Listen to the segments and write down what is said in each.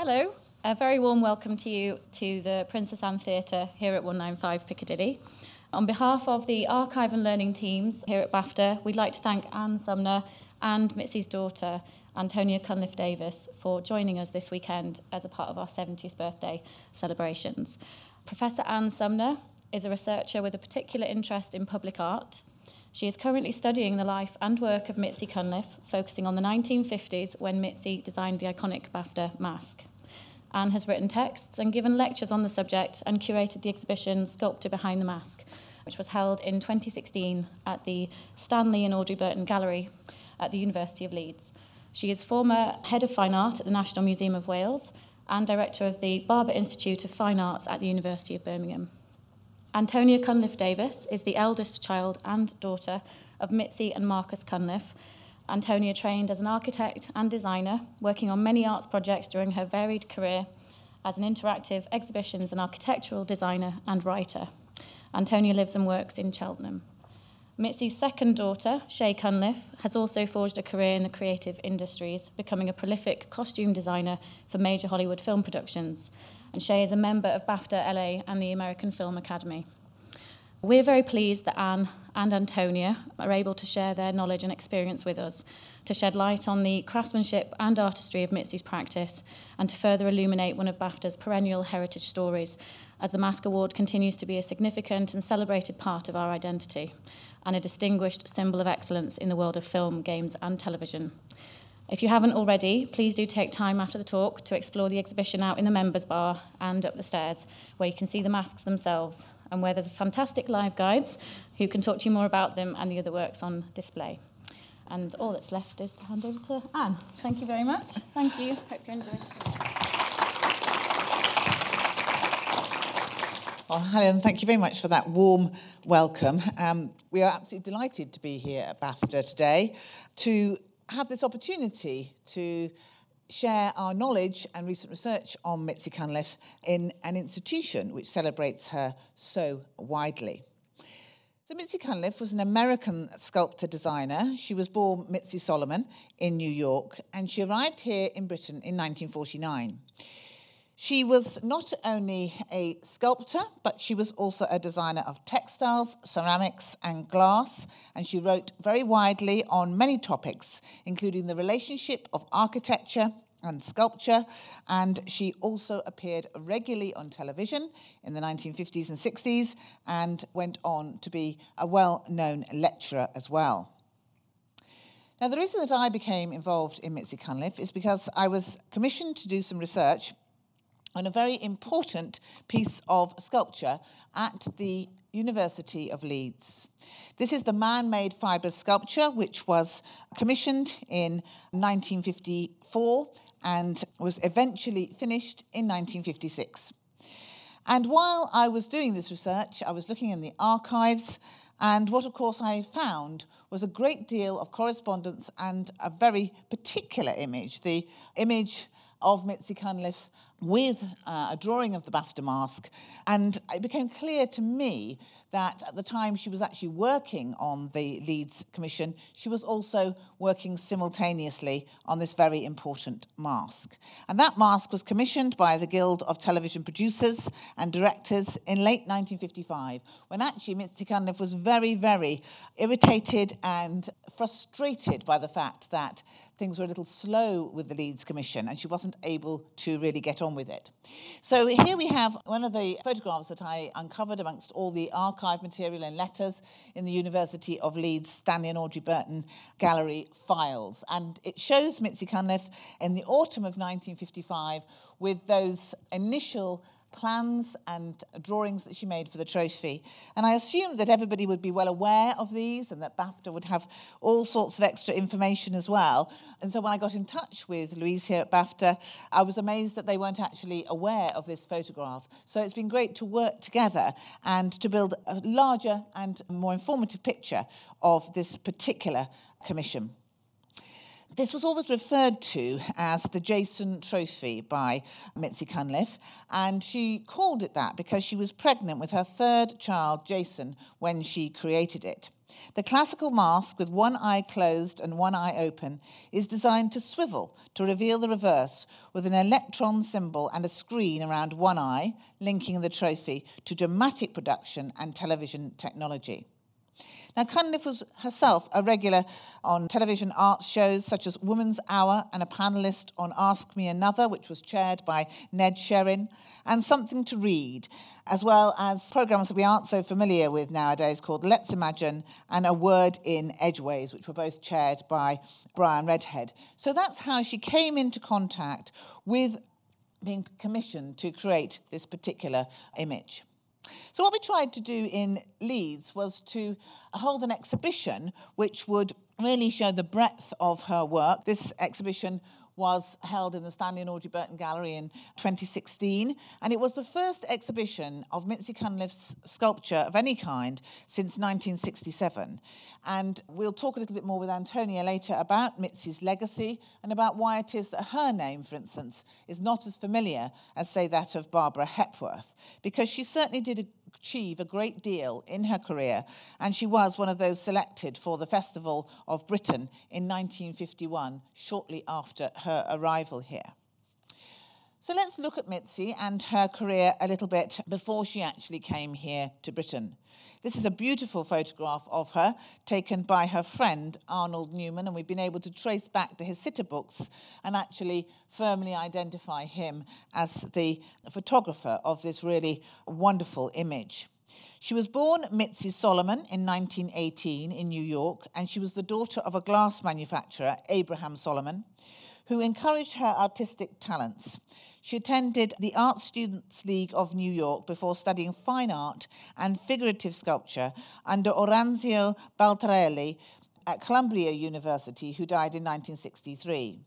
Hello, a very warm welcome to you to the Princess Anne Theatre here at 195 Piccadilly. On behalf of the archive and learning teams here at BAFTA, we'd like to thank Anne Sumner and Mitzi's daughter, Antonia Cunliffe Davis, for joining us this weekend as a part of our 70th birthday celebrations. Professor Anne Sumner is a researcher with a particular interest in public art. She is currently studying the life and work of Mitzi Cunliffe, focusing on the 1950s when Mitzi designed the iconic BAFTA mask. Anne has written texts and given lectures on the subject and curated the exhibition Sculptor Behind the Mask, which was held in 2016 at the Stanley and Audrey Burton Gallery at the University of Leeds. She is former head of fine art at the National Museum of Wales and director of the Barber Institute of Fine Arts at the University of Birmingham. Antonia Cunliffe Davis is the eldest child and daughter of Mitzi and Marcus Cunliffe, Antonia trained as an architect and designer, working on many arts projects during her varied career as an interactive exhibitions and architectural designer and writer. Antonia lives and works in Cheltenham. Mitzi's second daughter, Shay Cunliffe, has also forged a career in the creative industries, becoming a prolific costume designer for major Hollywood film productions. And Shay is a member of BAFTA LA and the American Film Academy. We're very pleased that Anne and Antonia are able to share their knowledge and experience with us, to shed light on the craftsmanship and artistry of Mitzi's practice, and to further illuminate one of BAFTA's perennial heritage stories, as the Mask Award continues to be a significant and celebrated part of our identity, and a distinguished symbol of excellence in the world of film, games, and television. If you haven't already, please do take time after the talk to explore the exhibition out in the members bar and up the stairs, where you can see the masks themselves and where there's fantastic live guides who can talk to you more about them and the other works on display. And all that's left is to hand over to Anne. Thank you very much. Thank you. Hope you enjoy. Well, Helen, thank you very much for that warm welcome. Um, we are absolutely delighted to be here at BAFTA today to have this opportunity to share our knowledge and recent research on Mitzi Cunliffe in an institution which celebrates her so widely. So Mitzi Cunliffe was an American sculptor designer. She was born Mitzi Solomon in New York and she arrived here in Britain in 1949. She was not only a sculptor, but she was also a designer of textiles, ceramics, and glass, and she wrote very widely on many topics, including the relationship of architecture and sculpture, and she also appeared regularly on television in the 1950s and 60s and went on to be a well known lecturer as well. Now, the reason that I became involved in Mitzi Cunliffe is because I was commissioned to do some research on a very important piece of sculpture at the University of Leeds. This is the man-made fibre sculpture which was commissioned in 1954 and was eventually finished in 1956. And while I was doing this research, I was looking in the archives and what, of course, I found was a great deal of correspondence and a very particular image, the image of Mitzi Cunliffe with uh, a drawing of the BAFTA mask. And it became clear to me that at the time she was actually working on the Leeds Commission, she was also working simultaneously on this very important mask. And that mask was commissioned by the Guild of Television Producers and Directors in late 1955, when actually Mitzi Cunliffe was very, very irritated and frustrated by the fact that things were a little slow with the Leeds Commission and she wasn't able to really get on with it. So here we have one of the photographs that I uncovered amongst all the archive material and letters in the University of Leeds Stanley and Audrey Burton Gallery files. And it shows Mitzi Cunliffe in the autumn of 1955 with those initial plans and drawings that she made for the trophy. And I assumed that everybody would be well aware of these and that BAFTA would have all sorts of extra information as well. And so when I got in touch with Louise here at BAFTA, I was amazed that they weren't actually aware of this photograph. So it's been great to work together and to build a larger and more informative picture of this particular commission. This was always referred to as the Jason Trophy by Mitzi Cunliffe, and she called it that because she was pregnant with her third child, Jason, when she created it. The classical mask with one eye closed and one eye open is designed to swivel to reveal the reverse with an electron symbol and a screen around one eye, linking the trophy to dramatic production and television technology. Now, Cunliffe was herself a regular on television arts shows such as Woman's Hour and a panelist on Ask Me Another, which was chaired by Ned Sherrin, and Something to Read, as well as programs that we aren't so familiar with nowadays called Let's Imagine and A Word in Edgeways, which were both chaired by Brian Redhead. So that's how she came into contact with being commissioned to create this particular image. So, what we tried to do in Leeds was to hold an exhibition which would really show the breadth of her work. This exhibition was held in the Stanley and Audrey Burton Gallery in 2016, and it was the first exhibition of Mitzi Cunliffe's sculpture of any kind since 1967. And we'll talk a little bit more with Antonia later about Mitzi's legacy and about why it is that her name, for instance, is not as familiar as, say, that of Barbara Hepworth, because she certainly did achieve a great deal in her career, and she was one of those selected for the Festival of Britain in 1951, shortly after her arrival here. So let's look at Mitzi and her career a little bit before she actually came here to Britain. This is a beautiful photograph of her taken by her friend Arnold Newman, and we've been able to trace back to his sitter books and actually firmly identify him as the photographer of this really wonderful image. She was born Mitzi Solomon in 1918 in New York, and she was the daughter of a glass manufacturer, Abraham Solomon, who encouraged her artistic talents. She attended the Art Students League of New York before studying fine art and figurative sculpture under Oronzio Maldarelli at Columbia University, who died in 1963.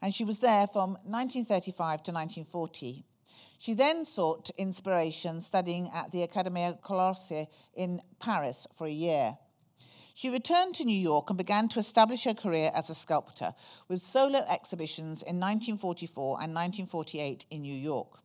And she was there from 1935 to 1940. She then sought inspiration studying at the Accademia Colarossi in Paris for a year. She returned to New York and began to establish her career as a sculptor with solo exhibitions in 1944 and 1948 in New York.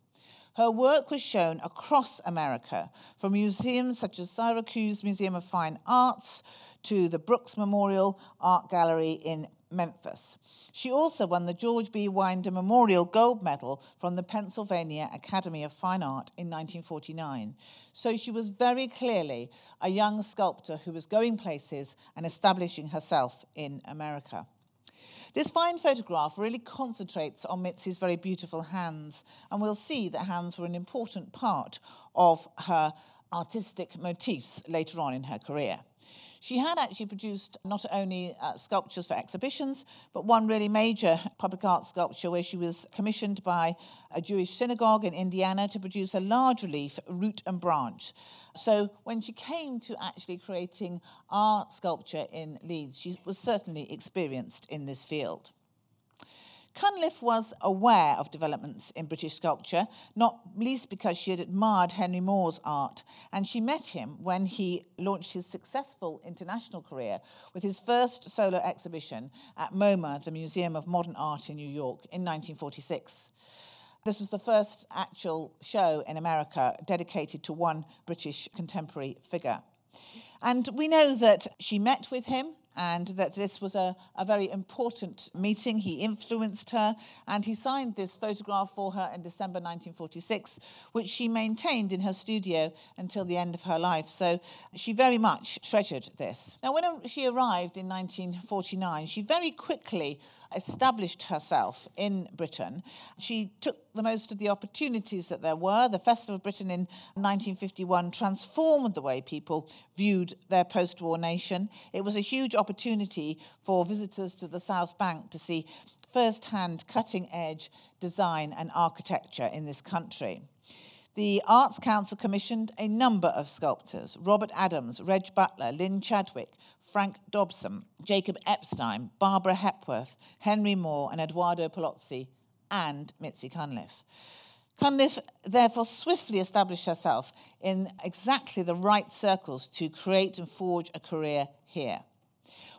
Her work was shown across America, from museums such as Syracuse Museum of Fine Arts to the Brooks Memorial Art Gallery in Memphis. She also won the George D. Widener Memorial Gold Medal from the Pennsylvania Academy of Fine Art in 1949. So she was very clearly a young sculptor who was going places and establishing herself in America. This fine photograph really concentrates on Mitzi's very beautiful hands, and we'll see that hands were an important part of her artistic motifs later on in her career. She had actually produced not only uh, sculptures for exhibitions, but one really major public art sculpture where she was commissioned by a Jewish synagogue in Indiana to produce a large relief, Root and Branch. So when she came to actually creating art sculpture in Leeds, she was certainly experienced in this field. Cunliffe was aware of developments in British sculpture, not least because she had admired Henry Moore's art, and she met him when he launched his successful international career with his first solo exhibition at MoMA, the Museum of Modern Art in New York, in 1946. This was the first actual show in America dedicated to one British contemporary figure. And we know that she met with him and that this was a, a very important meeting. He influenced her, and he signed this photograph for her in December 1946, which she maintained in her studio until the end of her life. So she very much treasured this. Now, when she arrived in 1949, she very quickly established herself in Britain. She took the most of the opportunities that there were. The Festival of Britain in 1951 transformed the way people viewed their post war nation. It was a huge opportunity for visitors to the South Bank to see first hand cutting edge design and architecture in this country. The Arts Council commissioned a number of sculptors Robert Adams, Reg Butler, Lynn Chadwick, Frank Dobson, Jacob Epstein, Barbara Hepworth, Henry Moore, and Eduardo Paolozzi, and Mitzi Cunliffe. Cunliffe therefore swiftly established herself in exactly the right circles to create and forge a career here.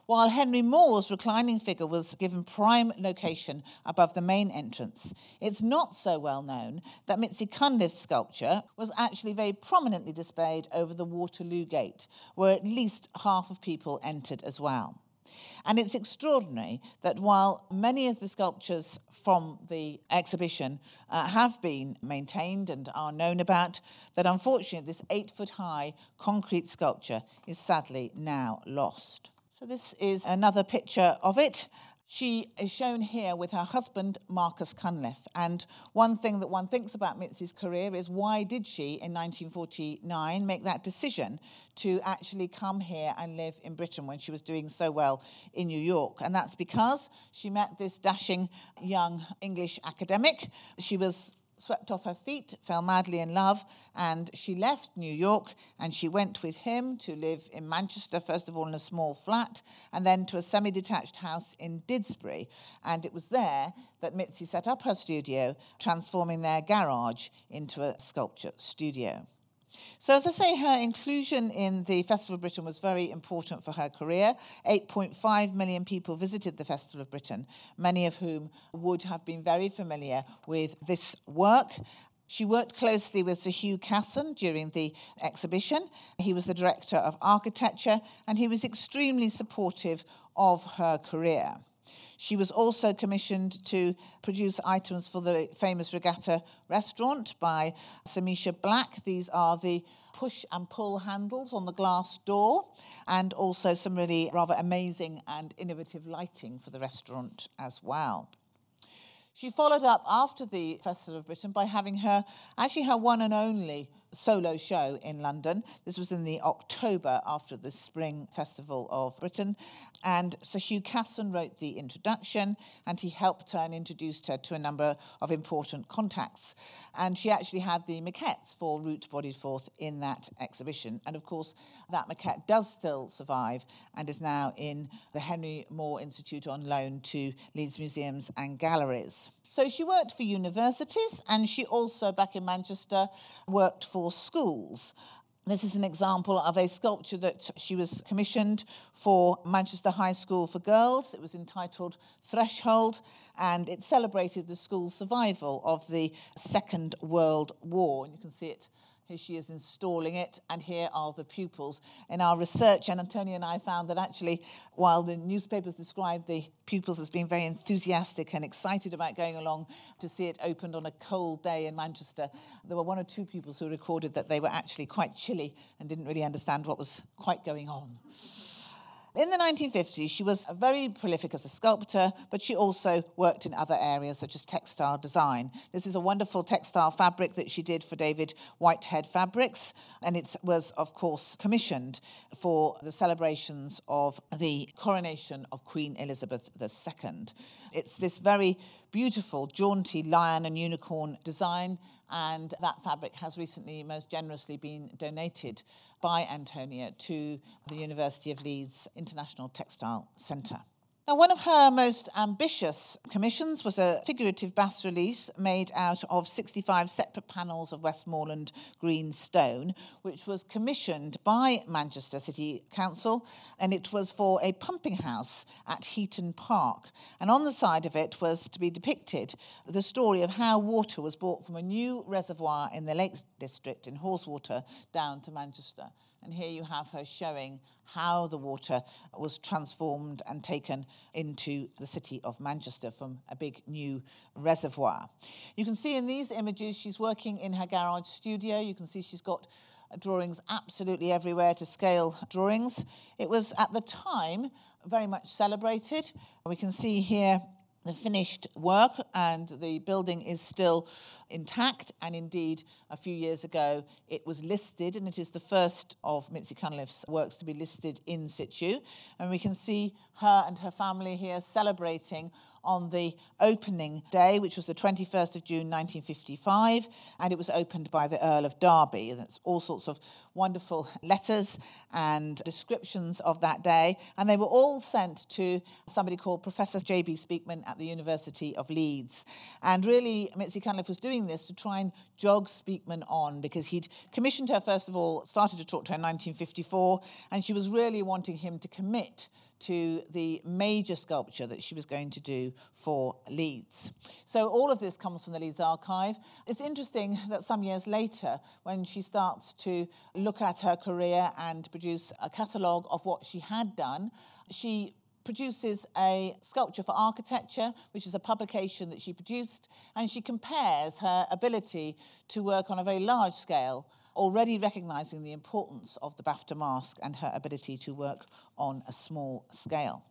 While Henry Moore's reclining figure was given prime location above the main entrance. It's not so well known that Mitzi Cunliffe's sculpture was actually very prominently displayed over the Waterloo Gate, where at least half of people entered as well. And it's extraordinary that while many of the sculptures from the exhibition uh, have been maintained and are known about, that unfortunately this eight foot high concrete sculpture is sadly now lost. So this is another picture of it. She is shown here with her husband, Marcus Cunliffe. And one thing that one thinks about Mitzi's career is why did she, in 1949, make that decision to actually come here and live in Britain when she was doing so well in New York? And that's because she met this dashing young English academic. She was swept off her feet, fell madly in love, and she left New York and she went with him to live in Manchester, first of all in a small flat, and then to a semi detached house in Didsbury. And it was there that Mitzi set up her studio, transforming their garage into a sculpture studio. So, as I say, her inclusion in the Festival of Britain was very important for her career. 8.5 million people visited the Festival of Britain, many of whom would have been very familiar with this work. She worked closely with Sir Hugh Casson during the exhibition. He was the director of architecture and he was extremely supportive of her career. She was also commissioned to produce items for the famous Regatta restaurant by Sir Misha Black. These are the push and pull handles on the glass door, and also some really rather amazing and innovative lighting for the restaurant as well. She followed up after the Festival of Britain by having her, actually her one and only solo show in London. This was in the October after the Spring Festival of Britain. And Sir Hugh Casson wrote the introduction and he helped her and introduced her to a number of important contacts. And she actually had the maquettes for Root Bodied Forth in that exhibition. And of course, that maquette does still survive and is now in the Henry Moore Institute on loan to Leeds Museums and Galleries. So she worked for universities and she also, back in Manchester, worked for schools. This is an example of a sculpture that she was commissioned for Manchester High School for Girls. It was entitled Threshold and it celebrated the school's survival of the Second World War. And you can see it here she is installing it, and here are the pupils. In our research, and Antonia and I found that actually, while the newspapers described the pupils as being very enthusiastic and excited about going along to see it opened on a cold day in Manchester, there were one or two pupils who recorded that they were actually quite chilly and didn't really understand what was quite going on. In the 1950s, she was very prolific as a sculptor, but she also worked in other areas such as textile design. This is a wonderful textile fabric that she did for David Whitehead Fabrics, and it was, of course, commissioned for the celebrations of the coronation of Queen Elizabeth II. It's this very beautiful, jaunty lion and unicorn design, and that fabric has recently most generously been donated by Antonia to the University of Leeds International Textile Centre. Now, one of her most ambitious commissions was a figurative bas relief made out of 65 separate panels of Westmoreland green stone, which was commissioned by Manchester City Council, and it was for a pumping house at Heaton Park. And on the side of it was to be depicted the story of how water was brought from a new reservoir in the Lakes District in Haweswater down to Manchester. And here you have her showing how the water was transformed and taken into the city of Manchester from a big new reservoir. You can see in these images she's working in her garage studio. You can see she's got drawings absolutely everywhere to scale drawings. It was at the time very much celebrated. We can see here the finished work and the building is still intact. And indeed a few years ago it was listed and it is the first of Mitzi Cunliffe's works to be listed in situ. And we can see her and her family here celebrating on the opening day, which was the 21st of June 1955, and it was opened by the Earl of Derby. That's all sorts of wonderful letters and descriptions of that day, and they were all sent to somebody called Professor J.B. Speakman at the University of Leeds. And really, Mitzi Cunliffe was doing this to try and jog Speakman on because he'd commissioned her, first of all, started to talk to her in 1954, and she was really wanting him to commit to the major sculpture that she was going to do for Leeds. So all of this comes from the Leeds archive. It's interesting that some years later, when she starts to look at her career and produce a catalogue of what she had done, she produces a sculpture for architecture, which is a publication that she produced, and she compares her ability to work on a very large scale already recognising the importance of the BAFTA mask and her ability to work on a small scale.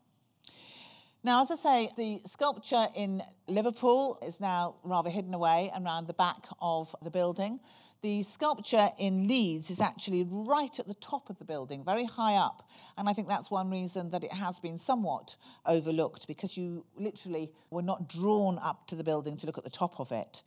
Now, as I say, the sculpture in Liverpool is now rather hidden away around the back of the building. The sculpture in Leeds is actually right at the top of the building, very high up. And I think that's one reason that it has been somewhat overlooked because you literally were not drawn up to the building to look at the top of it.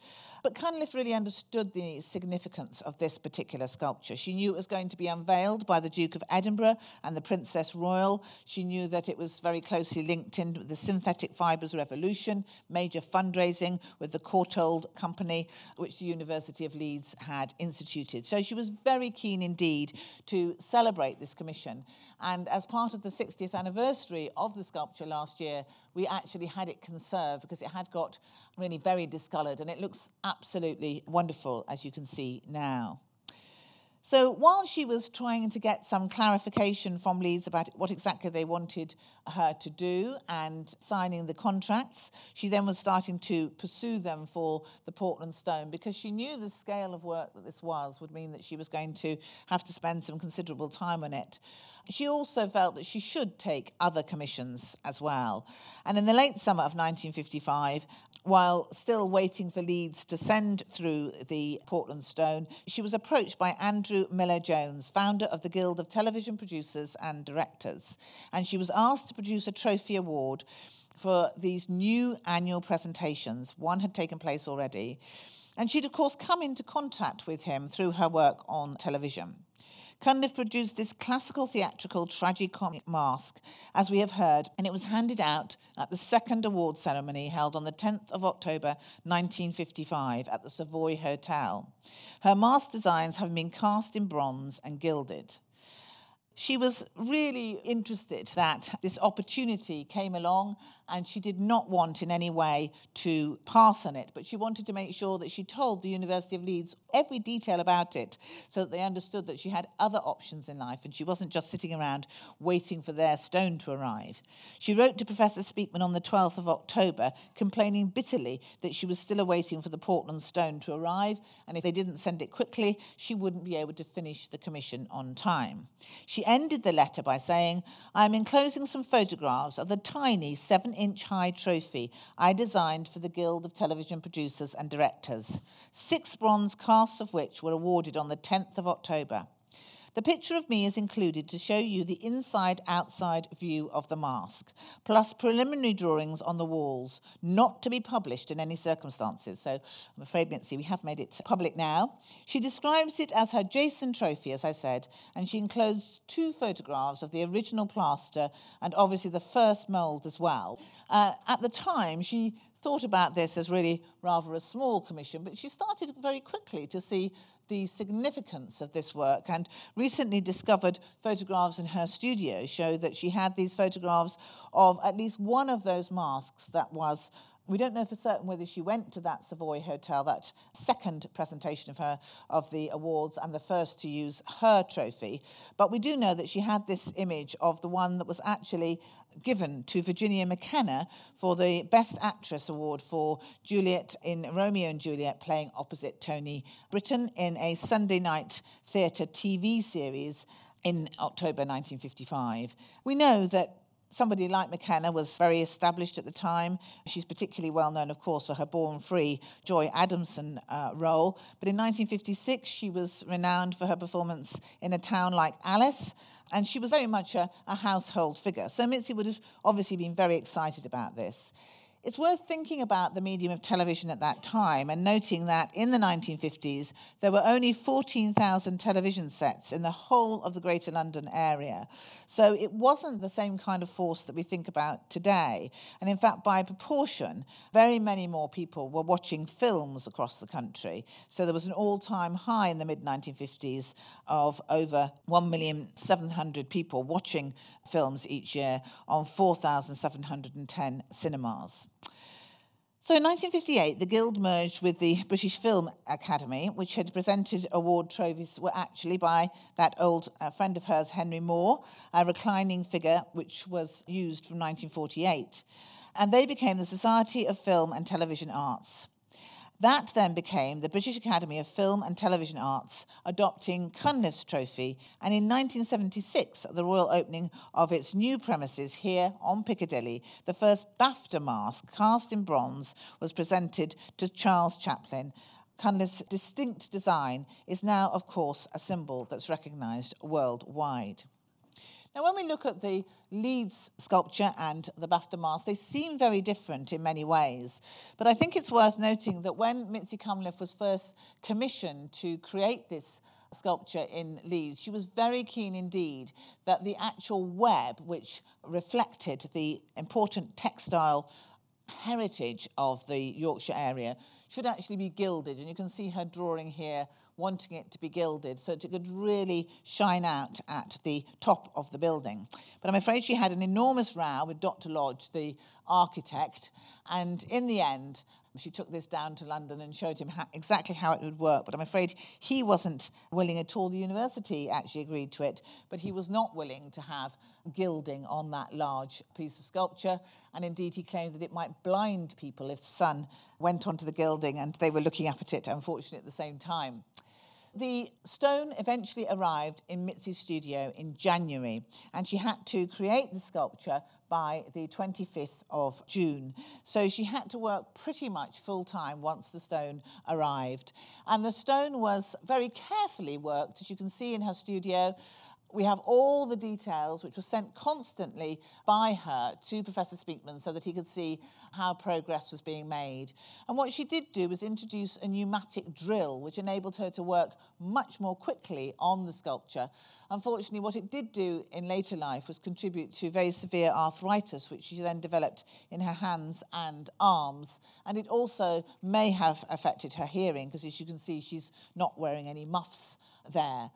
But Cunliffe really understood the significance of this particular sculpture. She knew it was going to be unveiled by the Duke of Edinburgh and the Princess Royal. She knew that it was very closely linked in with the synthetic fibres revolution, major fundraising with the Courtauld Company, which the University of Leeds had instituted. So she was very keen indeed to celebrate this commission. And as part of the 60th anniversary of the sculpture last year, we actually had it conserved because it had got really very discoloured and it looks absolutely wonderful as you can see now. So while she was trying to get some clarification from Leeds about what exactly they wanted her to do and signing the contracts, she then was starting to pursue them for the Portland Stone because she knew the scale of work that this was would mean that she was going to have to spend some considerable time on it. She also felt that she should take other commissions as well. And in the late summer of 1955, while still waiting for Leeds to send through the Portland Stone, she was approached by Andrew Miller Jones, founder of the Guild of Television Producers and Directors. And she was asked to produce a trophy award for these new annual presentations. One had taken place already. And she'd, of course, come into contact with him through her work on television. Cunliffe produced this classical theatrical tragicomic mask, as we have heard, and it was handed out at the second award ceremony held on the 10th of October 1955 at the Savoy Hotel. Her mask designs have been cast in bronze and gilded she was really interested that this opportunity came along and she did not want in any way to pass on it, but she wanted to make sure that she told the University of Leeds every detail about it so that they understood that she had other options in life and she wasn't just sitting around waiting for their stone to arrive. She wrote to Professor Speakman on the 12th of October, complaining bitterly that she was still awaiting for the Portland stone to arrive, and if they didn't send it quickly, she wouldn't be able to finish the commission on time. She ended the letter by saying, I am enclosing some photographs of the tiny seven inch high trophy I designed for the Guild of Television Producers and Directors, six bronze casts of which were awarded on the 10th of October. The picture of me is included to show you the inside outside view of the mask, plus preliminary drawings on the walls, not to be published in any circumstances. So I'm afraid, Mitzi, we have made it public now. She describes it as her Jason trophy, as I said, and she enclosed two photographs of the original plaster and obviously the first mould as well. Uh, at the time, she thought about this as really rather a small commission, but she started very quickly to see the significance of this work and recently discovered photographs in her studio show that she had these photographs of at least one of those masks that was we don't know for certain whether she went to that Savoy Hotel, that second presentation of her of the awards and the first to use her trophy. But we do know that she had this image of the one that was actually given to Virginia McKenna for the Best Actress Award for Juliet in Romeo and Juliet, playing opposite Tony Britton in a Sunday night theatre TV series in October 1955. We know that somebody like McKenna was very established at the time. She's particularly well known, of course, for her Born Free Joy Adamson uh, role. But in 1956, she was renowned for her performance in A Town Like Alice. And she was very much a, a household figure. So Mitzi would have obviously been very excited about this. It's worth thinking about the medium of television at that time and noting that in the 1950s, there were only 14,000 television sets in the whole of the Greater London area. So it wasn't the same kind of force that we think about today. And in fact, by proportion, very many more people were watching films across the country. So there was an all time high in the mid 1950s of over 1,700,000 people watching films each year on 4,710 cinemas. So in 1958, the Guild merged with the British Film Academy, which had presented award trophies were actually by that old uh, friend of hers, Henry Moore, a reclining figure which was used from 1948. And they became the Society of Film and Television Arts. That then became the British Academy of Film and Television Arts, adopting Cunliffe's Trophy, and in 1976, at the royal opening of its new premises here on Piccadilly, the first BAFTA mask, cast in bronze, was presented to Charles Chaplin. Cunliffe's distinct design is now, of course, a symbol that's recognised worldwide. Now, when we look at the Leeds sculpture and the BAFTA mask, they seem very different in many ways. But I think it's worth noting that when Mitzi Cunliffe was first commissioned to create this sculpture in Leeds, she was very keen indeed that the actual web, which reflected the important textile heritage of the Yorkshire area, should actually be gilded. And you can see her drawing here wanting it to be gilded so that it could really shine out at the top of the building. But I'm afraid she had an enormous row with Dr. Lodge, the architect, and in the end, she took this down to London and showed him how, exactly how it would work. But I'm afraid he wasn't willing at all. The university actually agreed to it, but he was not willing to have gilding on that large piece of sculpture. And indeed, he claimed that it might blind people if sun went onto the gilding and they were looking up at it, unfortunately, at the same time. The stone eventually arrived in Mitzi's studio in January, and she had to create the sculpture by the 25th of June. So she had to work pretty much full time once the stone arrived. And the stone was very carefully worked, as you can see in her studio we have all the details which were sent constantly by her to Professor Speakman so that he could see how progress was being made. And what she did do was introduce a pneumatic drill which enabled her to work much more quickly on the sculpture. Unfortunately, what it did do in later life was contribute to very severe arthritis, which she then developed in her hands and arms. And it also may have affected her hearing, because as you can see, she's not wearing any muffs there.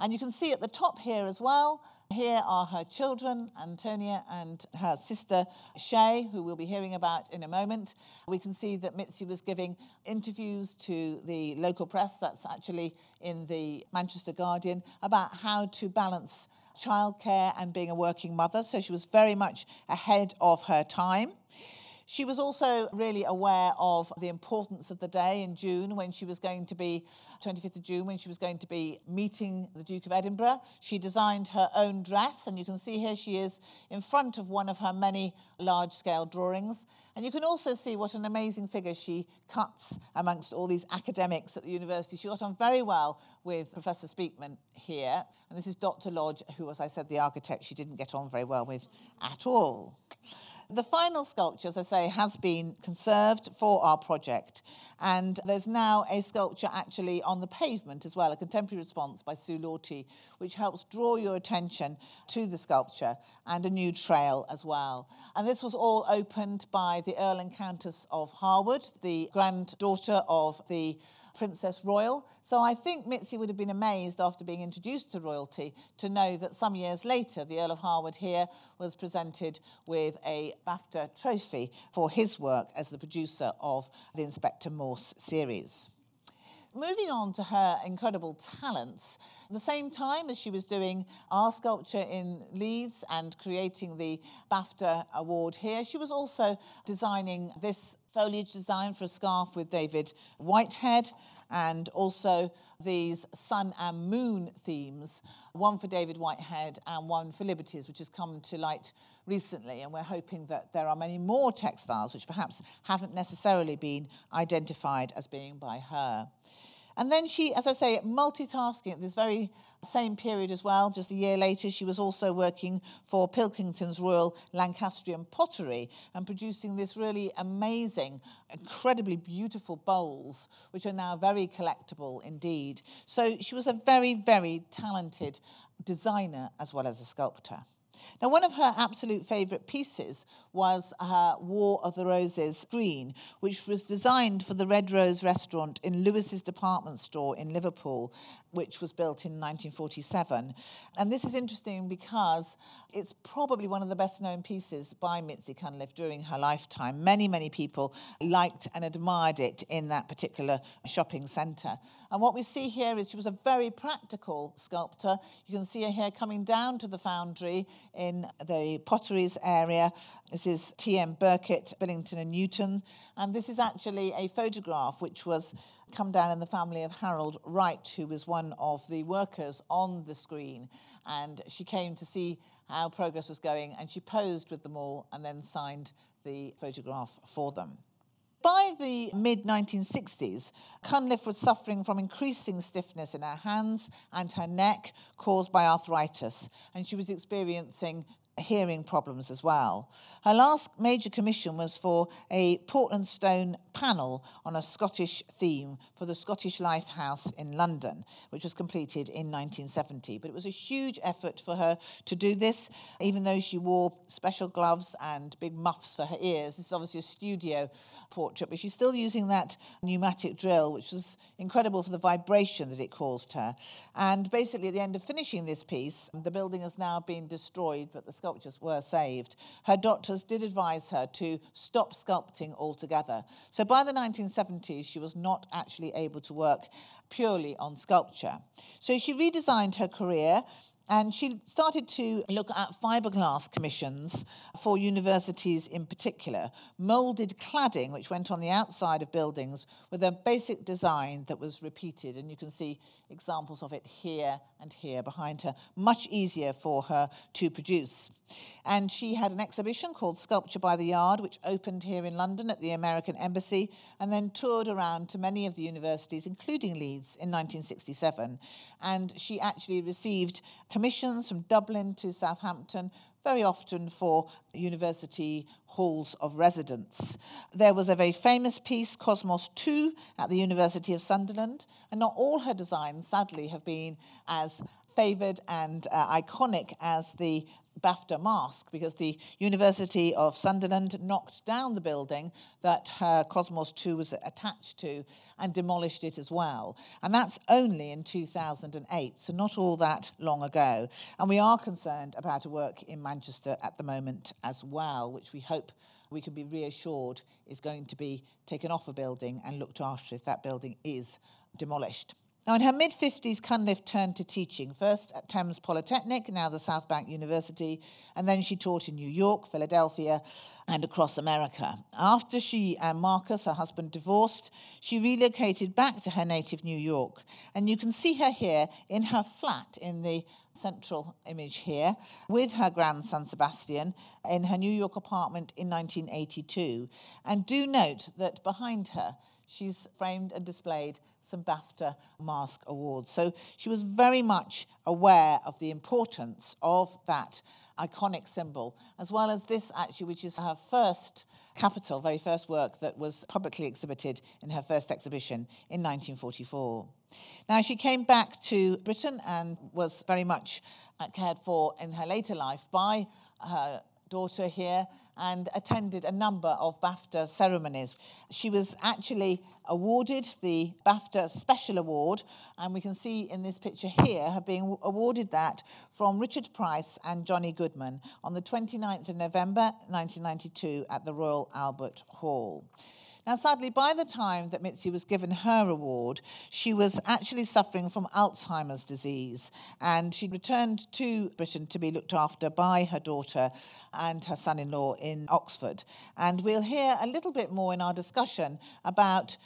And you can see at the top here as well, here are her children, Antonia and her sister Shay, who we'll be hearing about in a moment. We can see that Mitzi was giving interviews to the local press, that's actually in the Manchester Guardian, about how to balance childcare and being a working mother. So she was very much ahead of her time. She was also really aware of the importance of the day in June when she was going to be, 25th of June, when she was going to be meeting the Duke of Edinburgh. She designed her own dress, and you can see here she is in front of one of her many large scale drawings. And you can also see what an amazing figure she cuts amongst all these academics at the university. She got on very well with Professor Speakman here. And this is Dr. Lodge, who, as I said, the architect she didn't get on very well with at all. The final sculpture, as I say, has been conserved for our project. And there's now a sculpture actually on the pavement as well, a contemporary response by Sue Lawty, which helps draw your attention to the sculpture and a new trail as well. And this was all opened by the Earl and Countess of Harewood, the granddaughter of the Princess Royal. So I think Mitzi would have been amazed after being introduced to royalty to know that some years later, the Earl of Harewood here was presented with a BAFTA trophy for his work as the producer of the Inspector Morse series. Moving on to her incredible talents, at the same time as she was doing our sculpture in Leeds and creating the BAFTA award here, she was also designing this foliage design for a scarf with David Whitehead and also these sun and moon themes, one for David Whitehead and one for Liberties, which has come to light recently. And we're hoping that there are many more textiles which perhaps haven't necessarily been identified as being by her. And then she, as I say, multitasking at this very same period as well, just a year later, she was also working for Pilkington's Royal Lancastrian Pottery and producing this really amazing, incredibly beautiful bowls, which are now very collectible indeed. So she was a very, very talented designer as well as a sculptor. Now, one of her absolute favourite pieces was her War of the Roses screen, which was designed for the Red Rose restaurant in Lewis's department store in Liverpool, which was built in 1947. And this is interesting because it's probably one of the best known pieces by Mitzi Cunliffe during her lifetime. Many, many people liked and admired it in that particular shopping centre. And what we see here is she was a very practical sculptor. You can see her here coming down to the foundry in the potteries area. This is T.M. Burkitt, Billington and Newton. And this is actually a photograph which was come down in the family of Harold Wright, who was one of the workers on the screen. And she came to see how progress was going and she posed with them all and then signed the photograph for them. By the mid 1960s, Cunliffe was suffering from increasing stiffness in her hands and her neck caused by arthritis, and she was experiencing hearing problems as well. Her last major commission was for a Portland stone panel on a Scottish theme for the Scottish Life House in London, which was completed in 1970. But it was a huge effort for her to do this, even though she wore special gloves and big muffs for her ears. This is obviously a studio portrait, but she's still using that pneumatic drill, which was incredible for the vibration that it caused her. And basically, at the end of finishing this piece, the building has now been destroyed, but the sculptures were saved. Her doctors did advise her to stop sculpting altogether. So by the 1970s, she was not actually able to work purely on sculpture. So she redesigned her career and she started to look at fiberglass commissions for universities in particular, molded cladding, which went on the outside of buildings with a basic design that was repeated. And you can see examples of it here and here behind her, much easier for her to produce. And she had an exhibition called Sculpture by the Yard, which opened here in London at the American Embassy and then toured around to many of the universities, including Leeds, in 1967. And she actually received commissions from Dublin to Southampton, very often for university halls of residence. There was a very famous piece, Cosmos II, at the University of Sunderland, and not all her designs, sadly, have been as favoured and uh, iconic as the BAFTA mask because the University of Sunderland knocked down the building that her Cosmos 2 was attached to and demolished it as well. And that's only in 2008, so not all that long ago. And we are concerned about a work in Manchester at the moment as well, which we hope we can be reassured is going to be taken off a building and looked after if that building is demolished. Now, in her mid 50s, Cunliffe turned to teaching, first at Thames Polytechnic, now the South Bank University, and then she taught in New York, Philadelphia, and across America. After she and Marcus, her husband, divorced, she relocated back to her native New York. And you can see her here in her flat in the central image here with her grandson Sebastian in her New York apartment in 1982. And do note that behind her, she's framed and displayed some BAFTA Mask Awards. So she was very much aware of the importance of that iconic symbol, as well as this actually, which is her first capital, very first work that was publicly exhibited in her first exhibition in 1944. Now, she came back to Britain and was very much uh, cared for in her later life by her daughter here and attended a number of BAFTA ceremonies. She was actually awarded the BAFTA Special Award, and we can see in this picture here her being awarded that from Richard Price and Johnny Goodman on the 29th of November 1992 at the Royal Albert Hall. Now, sadly, by the time that Mitzi was given her award, she was actually suffering from Alzheimer's disease. And she returned to Britain to be looked after by her daughter and her son in law in Oxford. And we'll hear a little bit more in our discussion about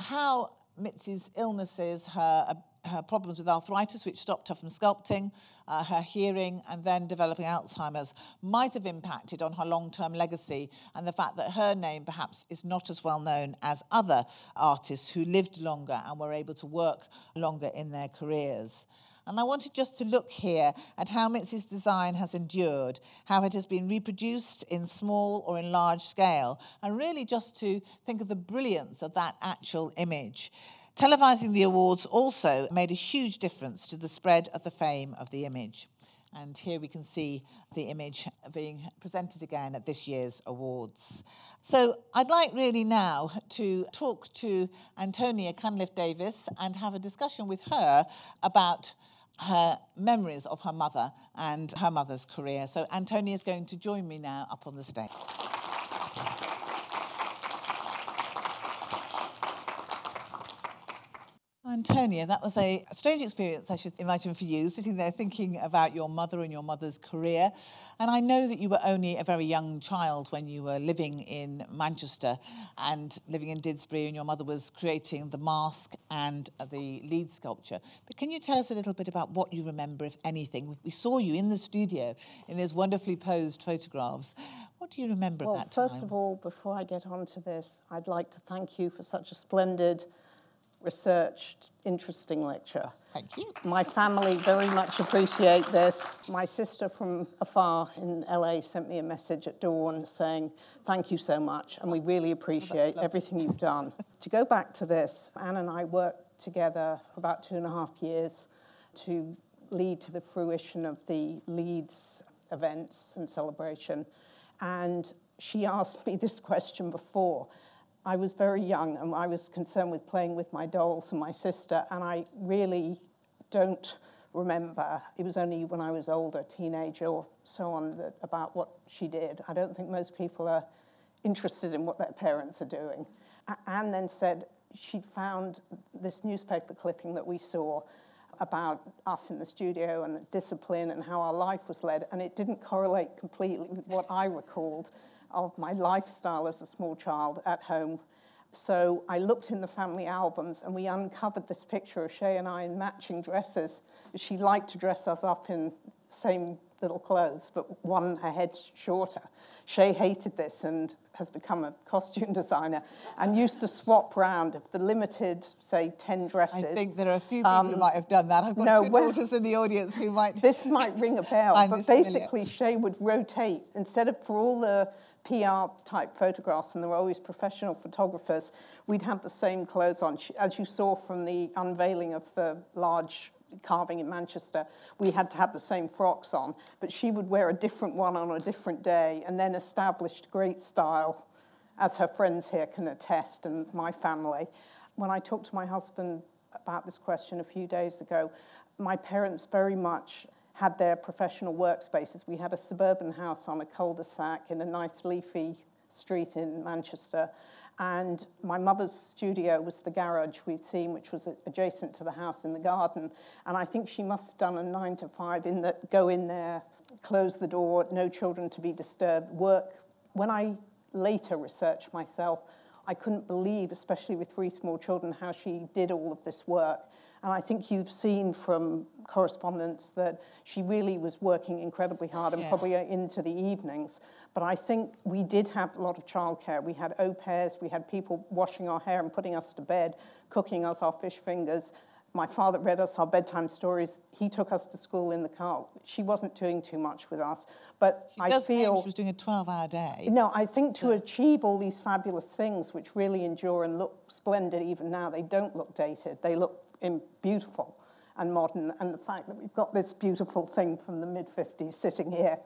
how Mitzi's illnesses, her her problems with arthritis, which stopped her from sculpting, uh, her hearing, and then developing Alzheimer's, might have impacted on her long term legacy and the fact that her name perhaps is not as well known as other artists who lived longer and were able to work longer in their careers. And I wanted just to look here at how Mitzi's design has endured, how it has been reproduced in small or in large scale, and really just to think of the brilliance of that actual image. Televising the awards also made a huge difference to the spread of the fame of the image. And here we can see the image being presented again at this year's awards. So I'd like really now to talk to Antonia Cunliffe Davis and have a discussion with her about her memories of her mother and her mother's career. So Antonia is going to join me now up on the stage. Antonia, that was a strange experience, I should imagine, for you, sitting there thinking about your mother and your mother's career. And I know that you were only a very young child when you were living in Manchester and living in Didsbury, and your mother was creating the mask and the lead sculpture. But can you tell us a little bit about what you remember, if anything? We saw you in the studio in those wonderfully posed photographs. What do you remember well, of that time? First of all, before I get on to this, I'd like to thank you for such a splendid researched, interesting lecture. Thank you. My family very much appreciate this. My sister from afar in LA sent me a message at dawn saying, Thank you so much, and we really appreciate everything you've done. to go back to this, Anne and I worked together for about two and a half years to lead to the fruition of the Leeds events and celebration. And she asked me this question before I was very young and I was concerned with playing with my dolls and my sister, and I really don't remember. It was only when I was older, teenager or so on, that, about what she did. I don't think most people are interested in what their parents are doing. Anne then said she'd found this newspaper clipping that we saw about us in the studio and discipline and how our life was led, and it didn't correlate completely with what I recalled of my lifestyle as a small child at home. So I looked in the family albums and we uncovered this picture of Shay and I in matching dresses. She liked to dress us up in same little clothes, but one a head shorter. Shay hated this and has become a costume designer and used to swap round of the limited, say, 10 dresses. I think there are a few people um, who might have done that. I've got no, two well, daughters in the audience who might. This might ring a bell, but basically, Shay would rotate instead of for all the PR type photographs, and there were always professional photographers, we'd have the same clothes on. As you saw from the unveiling of the large carving in Manchester, we had to have the same frocks on, but she would wear a different one on a different day and then established great style, as her friends here can attest, and my family. When I talked to my husband about this question a few days ago, my parents very much had their professional workspaces. We had a suburban house on a cul-de-sac in a nice leafy street in Manchester. And my mother's studio was the garage we'd seen, which was adjacent to the house in the garden. And I think she must have done a nine to five in that go in there, close the door, no children to be disturbed, work. When I later researched myself, I couldn't believe, especially with three small children, how she did all of this work. And I think you've seen from correspondence that she really was working incredibly hard and yes. probably uh, into the evenings. But I think we did have a lot of childcare. We had au pairs, we had people washing our hair and putting us to bed, cooking us our fish fingers. My father read us our bedtime stories. He took us to school in the car. She wasn't doing too much with us, but she I feel she was doing a 12-hour day. No, I think to achieve all these fabulous things, which really endure and look splendid even now, they don't look dated. They look in beautiful and modern, and the fact that we've got this beautiful thing from the mid 50s sitting here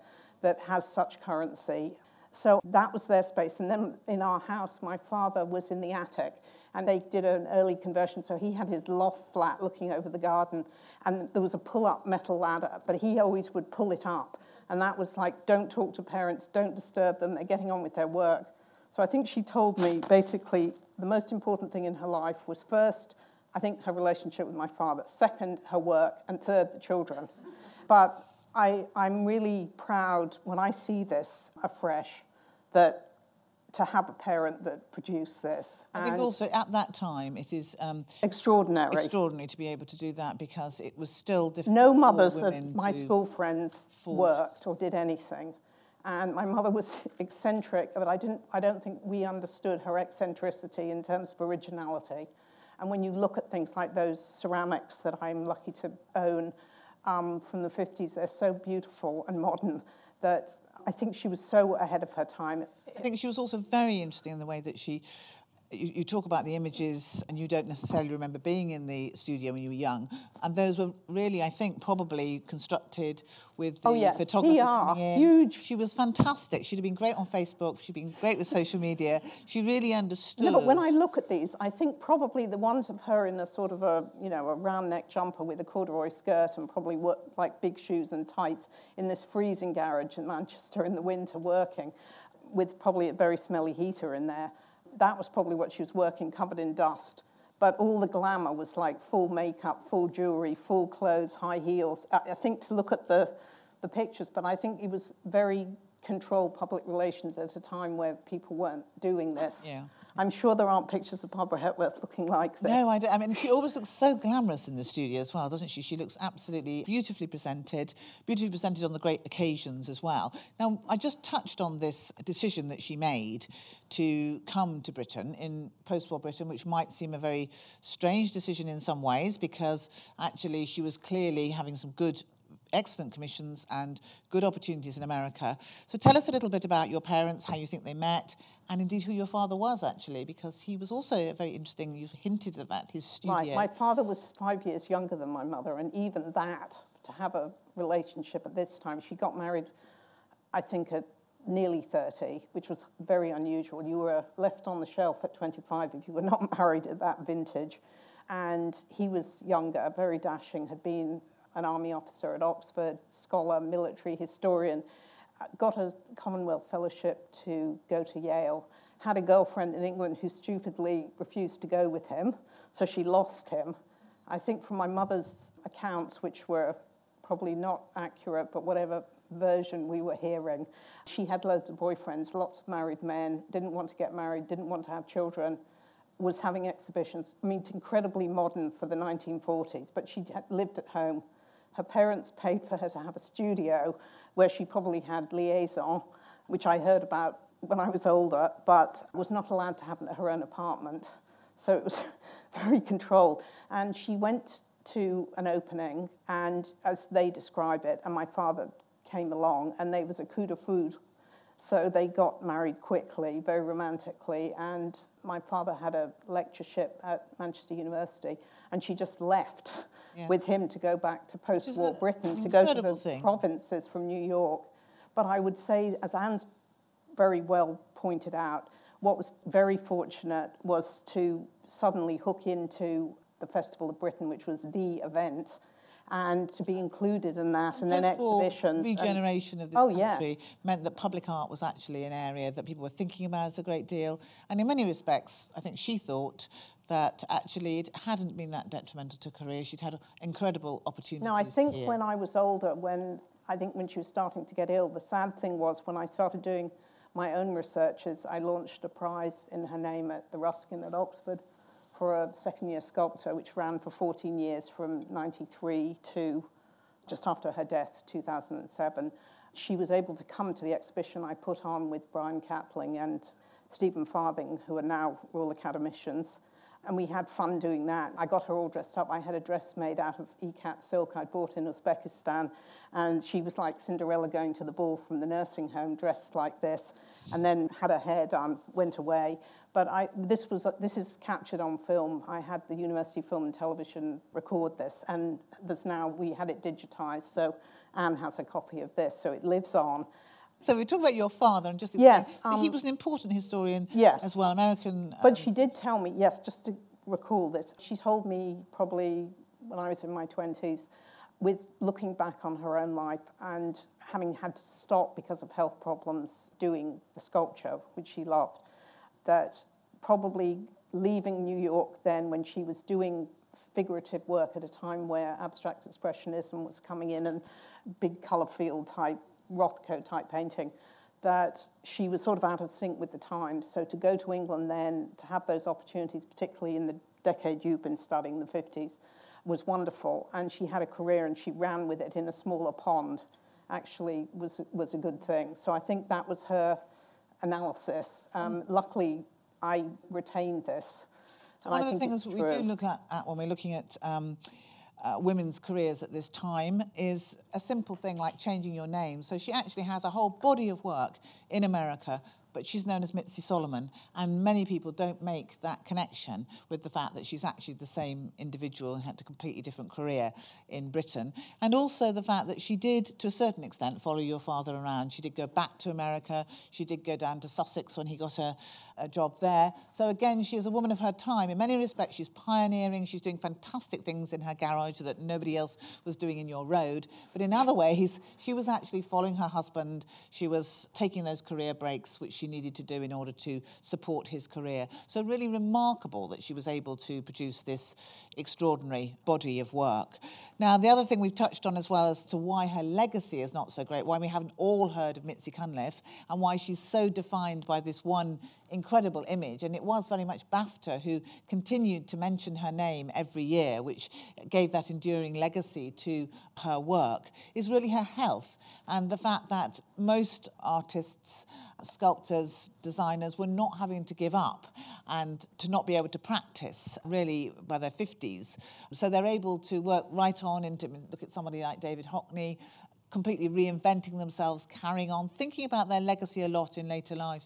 that has such currency. So that was their space. And then in our house, my father was in the attic and they did an early conversion. So he had his loft flat looking over the garden and there was a pull up metal ladder, but he always would pull it up. And that was like, don't talk to parents, don't disturb them, they're getting on with their work. So I think she told me basically the most important thing in her life was first I think her relationship with my father. Second, her work. And third, the children. But I, I'm really proud when I see this afresh that to have a parent that produced this. I think also at that time it is um, extraordinary. Extraordinary to be able to do that because it was still difficult. No mothers of my school friends worked or did anything. And my mother was eccentric, but I, didn't, I don't think we understood her eccentricity in terms of originality. And when you look at things like those ceramics that I'm lucky to own um, from the 50s, they're so beautiful and modern that I think she was so ahead of her time. I think she was also very interesting in the way that she you, you, talk about the images and you don't necessarily remember being in the studio when you were young. And those were really, I think, probably constructed with oh, the oh, yes. photographer PR, huge. She was fantastic. She'd have been great on Facebook. She'd been great with social media. She really understood. No, but when I look at these, I think probably the ones of her in a sort of a, you know, a round neck jumper with a corduroy skirt and probably work, like big shoes and tights in this freezing garage in Manchester in the winter working with probably a very smelly heater in there that was probably what she was working, covered in dust. But all the glamour was like full makeup, full jewelry, full clothes, high heels. I, I think to look at the, the pictures, but I think it was very controlled public relations at a time where people weren't doing this. Yeah. I'm sure there aren't pictures of Barbara Hepworth looking like this. No, I don't. I mean, she always looks so glamorous in the studio as well, doesn't she? She looks absolutely beautifully presented, beautifully presented on the great occasions as well. Now, I just touched on this decision that she made to come to Britain in post-war Britain, which might seem a very strange decision in some ways because actually she was clearly having some good excellent commissions and good opportunities in America. So tell us a little bit about your parents, how you think they met, and indeed who your father was actually, because he was also very interesting. You've hinted about his studio. Right. My father was five years younger than my mother, and even that, to have a relationship at this time, she got married, I think, at nearly 30, which was very unusual. You were left on the shelf at 25 if you were not married at that vintage. And he was younger, very dashing, had been an army officer at Oxford, scholar, military historian, uh, got a Commonwealth Fellowship to go to Yale, had a girlfriend in England who stupidly refused to go with him, so she lost him. I think from my mother's accounts, which were probably not accurate, but whatever version we were hearing, she had loads of boyfriends, lots of married men, didn't want to get married, didn't want to have children, was having exhibitions. I mean, incredibly modern for the 1940s, but she lived at home her parents paid for her to have a studio where she probably had liaison, which I heard about when I was older, but was not allowed to have her own apartment. So it was very controlled. And she went to an opening, and as they describe it, and my father came along, and there was a coup de foudre. So they got married quickly, very romantically, and my father had a lectureship at Manchester University, and she just left yeah. with him to go back to post-war Britain, to go to the thing. provinces from New York. But I would say, as Anne's very well pointed out, what was very fortunate was to suddenly hook into the Festival of Britain, which was the event, and to be included in that, and, and then exhibitions. regeneration and, of this oh, country yes. meant that public art was actually an area that people were thinking about a great deal. And in many respects, I think she thought that actually it hadn't been that detrimental to career. She'd had incredible opportunities. No, I think here. when I was older, when I think when she was starting to get ill, the sad thing was when I started doing my own researches, I launched a prize in her name at the Ruskin at Oxford for a second year sculptor, which ran for 14 years from 93 to just after her death, 2007. She was able to come to the exhibition I put on with Brian Catling and Stephen Farthing, who are now Royal Academicians and we had fun doing that. I got her all dressed up. I had a dress made out of ikat silk I'd bought in Uzbekistan, and she was like Cinderella going to the ball from the nursing home, dressed like this, and then had her hair done, went away. But I, this, was, this is captured on film. I had the University Film and Television record this, and there's now, we had it digitized, so Anne has a copy of this, so it lives on. So we talk about your father and just yes, um, he was an important historian yes. as well, American. Um, but she did tell me, yes, just to recall this, she told me probably when I was in my 20s, with looking back on her own life and having had to stop because of health problems doing the sculpture, which she loved, that probably leaving New York then when she was doing figurative work at a time where abstract expressionism was coming in and big colour field type Rothko type painting, that she was sort of out of sync with the times. So to go to England then, to have those opportunities, particularly in the decade you've been studying, the 50s, was wonderful. And she had a career and she ran with it in a smaller pond, actually was, was a good thing. So I think that was her analysis. Um, luckily, I retained this. So one of the things we do look at, at, when we're looking at um, uh, women's careers at this time is a simple thing like changing your name. So she actually has a whole body of work in America but she's known as Mitzi Solomon, and many people don't make that connection with the fact that she's actually the same individual and had a completely different career in Britain. And also the fact that she did, to a certain extent, follow your father around. She did go back to America, she did go down to Sussex when he got a, a job there. So again, she is a woman of her time. In many respects, she's pioneering, she's doing fantastic things in her garage that nobody else was doing in your road. But in other ways, she was actually following her husband, she was taking those career breaks, which she needed to do in order to support his career. So, really remarkable that she was able to produce this extraordinary body of work. Now, the other thing we've touched on as well as to why her legacy is not so great, why we haven't all heard of Mitzi Cunliffe, and why she's so defined by this one incredible image. And it was very much BAFTA who continued to mention her name every year, which gave that enduring legacy to her work, is really her health and the fact that most artists sculptors, designers were not having to give up and to not be able to practice really by their 50s. So they're able to work right on into, look at somebody like David Hockney, completely reinventing themselves, carrying on, thinking about their legacy a lot in later life.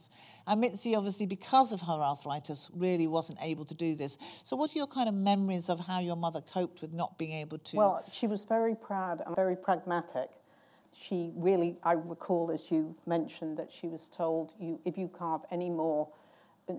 And Mitzi, obviously, because of her arthritis, really wasn't able to do this. So, what are your kind of memories of how your mother coped with not being able to? Well, she was very proud and very pragmatic she really, I recall as you mentioned that she was told, you, if you carve any more,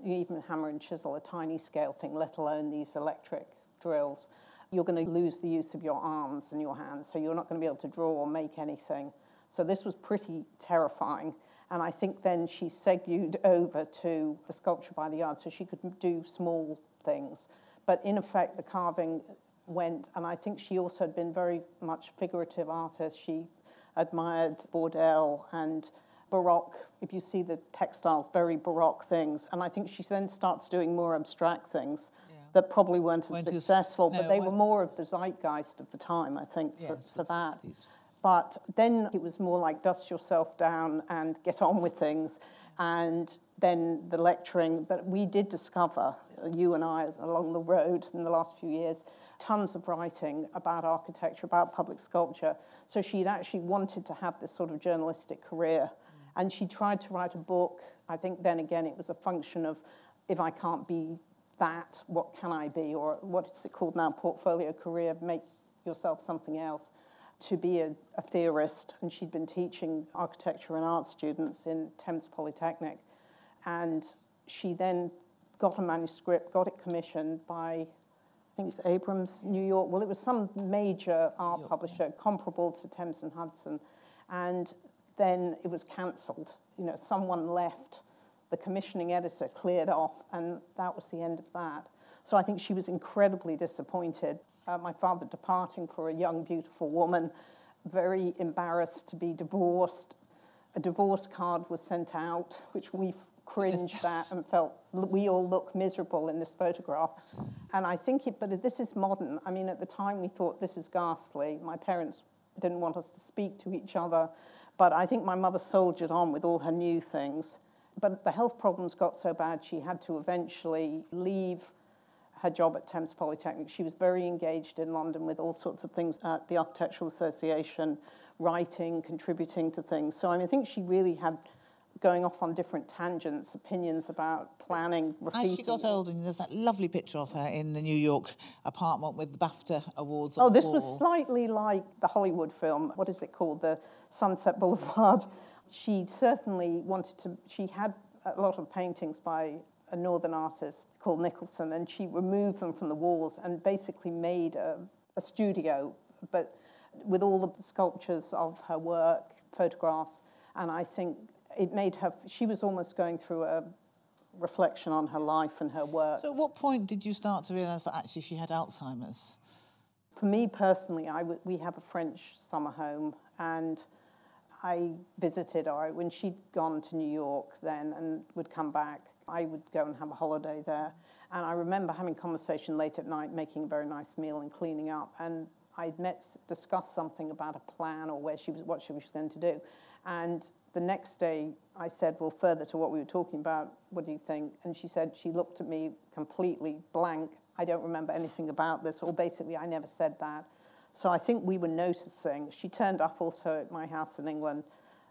even hammer and chisel, a tiny scale thing, let alone these electric drills, you're going to lose the use of your arms and your hands, so you're not going to be able to draw or make anything. So this was pretty terrifying. And I think then she segued over to the sculpture by the yard, so she could do small things. But in effect, the carving went, and I think she also had been very much figurative artist. She admired Bourdelle and Baroque, if you see the textiles, very Baroque things. And I think she then starts doing more abstract things yeah. that probably weren't as successful, no, but they were more of the zeitgeist of the time, I think, for, for that. 60s. But then it was more like dust yourself down and get on with things. And then the lecturing, but we did discover, you and I, along the road in the last few years, tons of writing about architecture, about public sculpture. So she'd actually wanted to have this sort of journalistic career. And she tried to write a book. I think then again it was a function of if I can't be that, what can I be? Or what is it called now? Portfolio career, make yourself something else. To be a, a theorist, and she'd been teaching architecture and art students in Thames Polytechnic. And she then got a manuscript, got it commissioned by I think it's Abrams, New York. Well, it was some major art publisher comparable to Thames and Hudson. And then it was cancelled. You know, someone left, the commissioning editor cleared off, and that was the end of that. So I think she was incredibly disappointed. Uh, my father departing for a young, beautiful woman, very embarrassed to be divorced. A divorce card was sent out, which we cringed at and felt we all look miserable in this photograph. And I think it, but this is modern. I mean, at the time we thought this is ghastly. My parents didn't want us to speak to each other, but I think my mother soldiered on with all her new things. But the health problems got so bad she had to eventually leave her job at Thames Polytechnic. She was very engaged in London with all sorts of things at the Architectural Association, writing, contributing to things. So I, mean, I think she really had going off on different tangents, opinions about planning. As she got older, and there's that lovely picture of her in the New York apartment with the BAFTA awards. Oh, this was slightly like the Hollywood film. What is it called? The Sunset Boulevard. She certainly wanted to. She had a lot of paintings by a northern artist called Nicholson, and she removed them from the walls and basically made a, a studio, but with all the sculptures of her work, photographs, and I think it made her, she was almost going through a reflection on her life and her work. So, at what point did you start to realise that actually she had Alzheimer's? For me personally, I w- we have a French summer home, and I visited her when she'd gone to New York then and would come back. I would go and have a holiday there. And I remember having conversation late at night, making a very nice meal and cleaning up. And I'd met, discussed something about a plan or where she was, what she was going to do. And the next day, I said, well, further to what we were talking about, what do you think? And she said, she looked at me completely blank. I don't remember anything about this, or basically, I never said that. So I think we were noticing. She turned up also at my house in England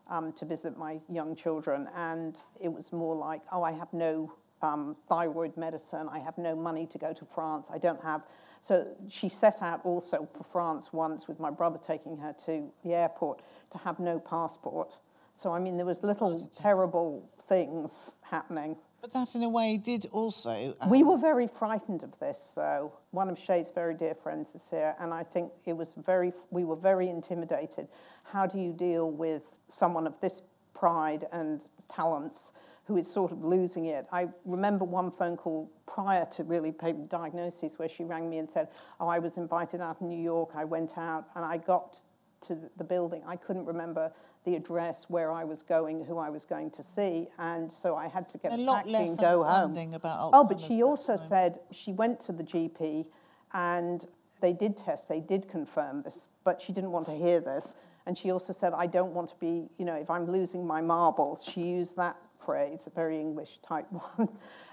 um, to visit my young children, and it was more like, oh, I have no um, thyroid medicine, I have no money to go to France, I don't have. So she set out also for France once with my brother taking her to the airport to have no passport. So, I mean, there was little terrible things happening. But that, in a way, did also. Um... We were very frightened of this, though. One of Shay's very dear friends is here, and I think it was very. We were very intimidated. How do you deal with someone of this pride and talents who is sort of losing it? I remember one phone call prior to really diagnosis where she rang me and said, "Oh, I was invited out in New York. I went out and I got to the building. I couldn't remember." The address where I was going, who I was going to see, and so I had to get a, a taxi and go home. About oh, but she also time. said she went to the GP, and they did test, they did confirm this, but she didn't want to hear this, and she also said, I don't want to be, you know, if I'm losing my marbles. She used that phrase, a very English type one.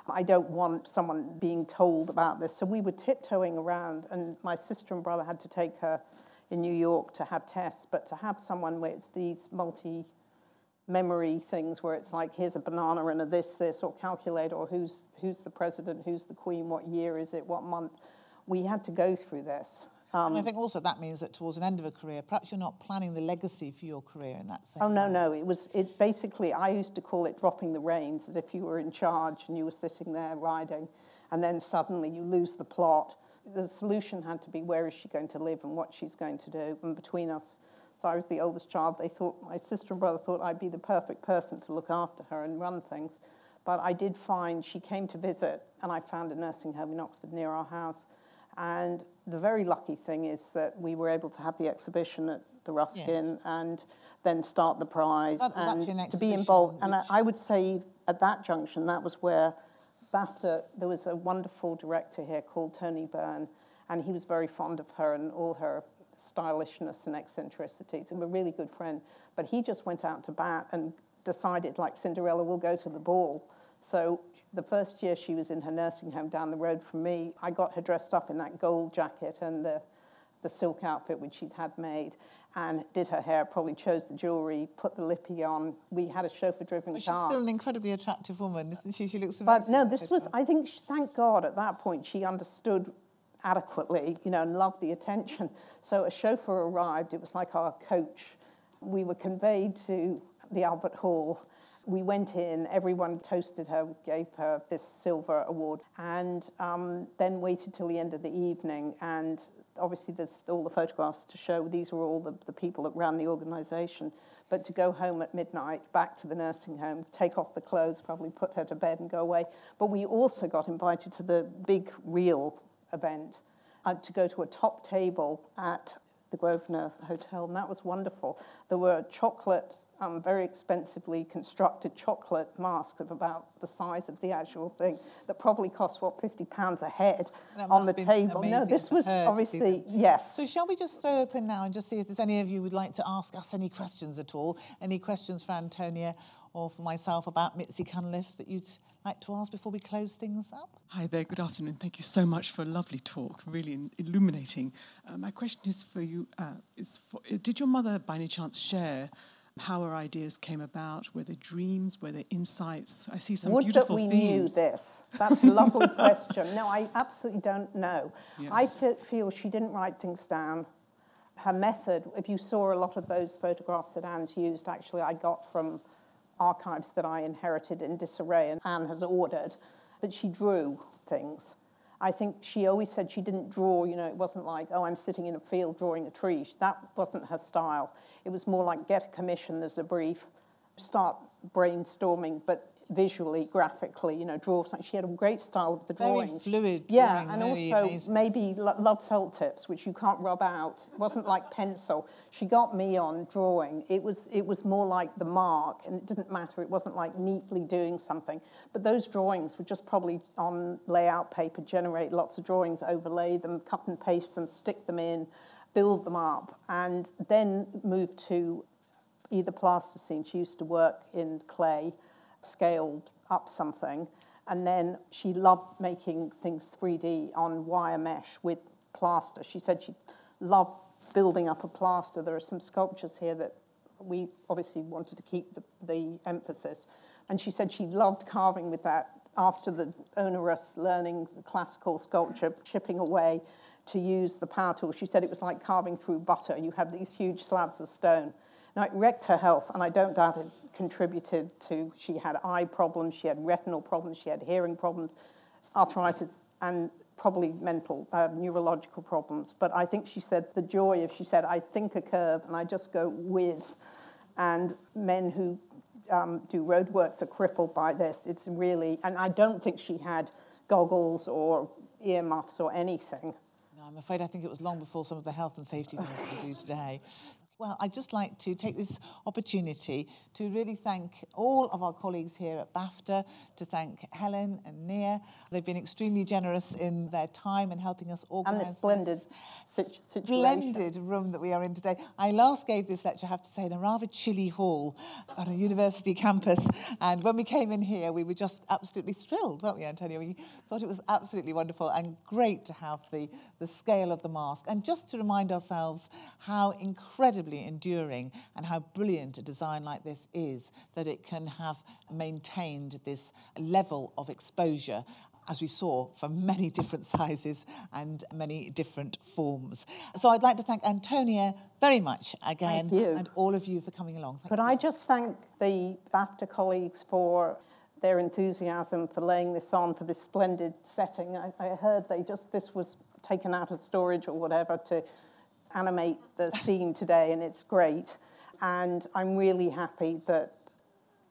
I don't want someone being told about this. So we were tiptoeing around, and my sister and brother had to take her in New York to have tests, but to have someone where it's these multi memory things where it's like here's a banana and a this this or calculate or who's who's the president who's the queen what year is it what month we had to go through this um, and I um, think also that means that towards an end of a career, perhaps you're not planning the legacy for your career in that sense. Oh no, way. no. It was it basically. I used to call it dropping the reins, as if you were in charge and you were sitting there riding, and then suddenly you lose the plot, the solution had to be where is she going to live and what she's going to do. And between us, so I was the oldest child, they thought, my sister and brother thought I'd be the perfect person to look after her and run things. But I did find she came to visit, and I found a nursing home in Oxford near our house. And the very lucky thing is that we were able to have the exhibition at the Ruskin yes. and then start the prize and to be involved. And I, I would say at that junction, that was where BAFTA, there was a wonderful director here called Tony Byrne, and he was very fond of her and all her stylishness and eccentricities. Was a really good friend. But he just went out to bat and decided, like Cinderella, will go to the ball. So the first year she was in her nursing home down the road from me, I got her dressed up in that gold jacket and the, the silk outfit which she'd had made and did her hair, probably chose the jewellery, put the lippy on. We had a chauffeur-driven car. She's still an incredibly attractive woman, isn't she? She looks amazing. But no, this was, I think, she, thank God, at that point, she understood adequately, you know, and loved the attention. So a chauffeur arrived. It was like our coach. We were conveyed to the Albert Hall. We went in, everyone toasted her, gave her this silver award, and um, then waited till the end of the evening. And obviously there's all the photographs to show these were all the, the people that ran the organisation. But to go home at midnight, back to the nursing home, take off the clothes, probably put her to bed and go away. But we also got invited to the big real event uh, to go to a top table at the Grosvenor Hotel, and that was wonderful. There were chocolate, um, very expensively constructed chocolate masks of about the size of the actual thing that probably cost, what, £50 a head on the table. No, this was obviously, yes. So shall we just throw open now and just see if there's any of you would like to ask us any questions at all? Any questions for Antonia or for myself about Mitzi Cunliffe that you'd like to ask before we close things up? Hi there, good afternoon. Thank you so much for a lovely talk, really illuminating. Uh, my question is for you, uh, is for, uh, did your mother by any chance share how her ideas came about? Were they dreams? Were they insights? I see some Would beautiful that we themes. knew this. That's a lovely question. No, I absolutely don't know. Yes. I feel she didn't write things down. Her method, if you saw a lot of those photographs that Anne's used, actually I got from archives that I inherited in disarray and Anne has ordered, but she drew things. I think she always said she didn't draw, you know, it wasn't like, oh, I'm sitting in a field drawing a tree. That wasn't her style. It was more like get a commission, there's a brief, start brainstorming, but visually, graphically, you know, draw something. She had a great style of the drawings. Very fluid Yeah, drawing, and also amazing. maybe lo- love felt tips, which you can't rub out. It wasn't like pencil. She got me on drawing. It was it was more like the mark, and it didn't matter. It wasn't like neatly doing something. But those drawings were just probably on layout paper, generate lots of drawings, overlay them, cut and paste them, stick them in, build them up, and then move to either plasticine. She used to work in clay, scaled up something, and then she loved making things 3D on wire mesh with plaster. She said she loved building up a plaster. There are some sculptures here that we obviously wanted to keep the, the emphasis. And she said she loved carving with that after the onerous learning the classical sculpture, chipping away to use the power tool. She said it was like carving through butter. You had these huge slabs of stone. Now, it wrecked her health, and I don't doubt it contributed to, she had eye problems, she had retinal problems, she had hearing problems, arthritis, and probably mental, uh, neurological problems. But I think she said the joy of, she said, I think a curve and I just go whiz. And men who um, do roadworks are crippled by this. It's really, and I don't think she had goggles or earmuffs or anything. I'm afraid I think it was long before some of the health and safety things we do today. Well, I'd just like to take this opportunity to really thank all of our colleagues here at BAFTA, to thank Helen and Nia. They've been extremely generous in their time and helping us organise And this splendid situation. splendid room that we are in today. I last gave this lecture, I have to say, in a rather chilly hall on a university campus. And when we came in here, we were just absolutely thrilled, weren't we, Antonia? We thought it was absolutely wonderful and great to have the, the scale of the mask. And just to remind ourselves how incredibly enduring and how brilliant a design like this is, that it can have maintained this level of exposure as we saw, from many different sizes and many different forms. So I'd like to thank Antonia very much again you. and all of you for coming along. Thank Could I just thank the BAFTA colleagues for their enthusiasm for laying this on for this splendid setting? I, I heard they just, this was taken out of storage or whatever to animate the scene today, and it's great. And I'm really happy that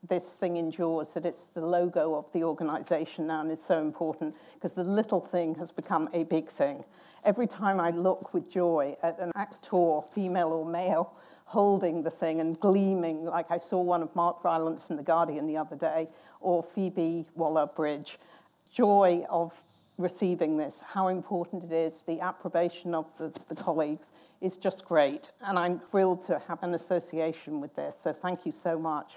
this thing endures, that it's the logo of the organization now and is so important because the little thing has become a big thing. Every time I look with joy at an actor, female or male, holding the thing and gleaming, like I saw one of Mark Rylance in The Guardian the other day, or Phoebe Waller-Bridge, joy of receiving this, how important it is, the approbation of the, the colleagues is just great. And I'm thrilled to have an association with this. So thank you so much.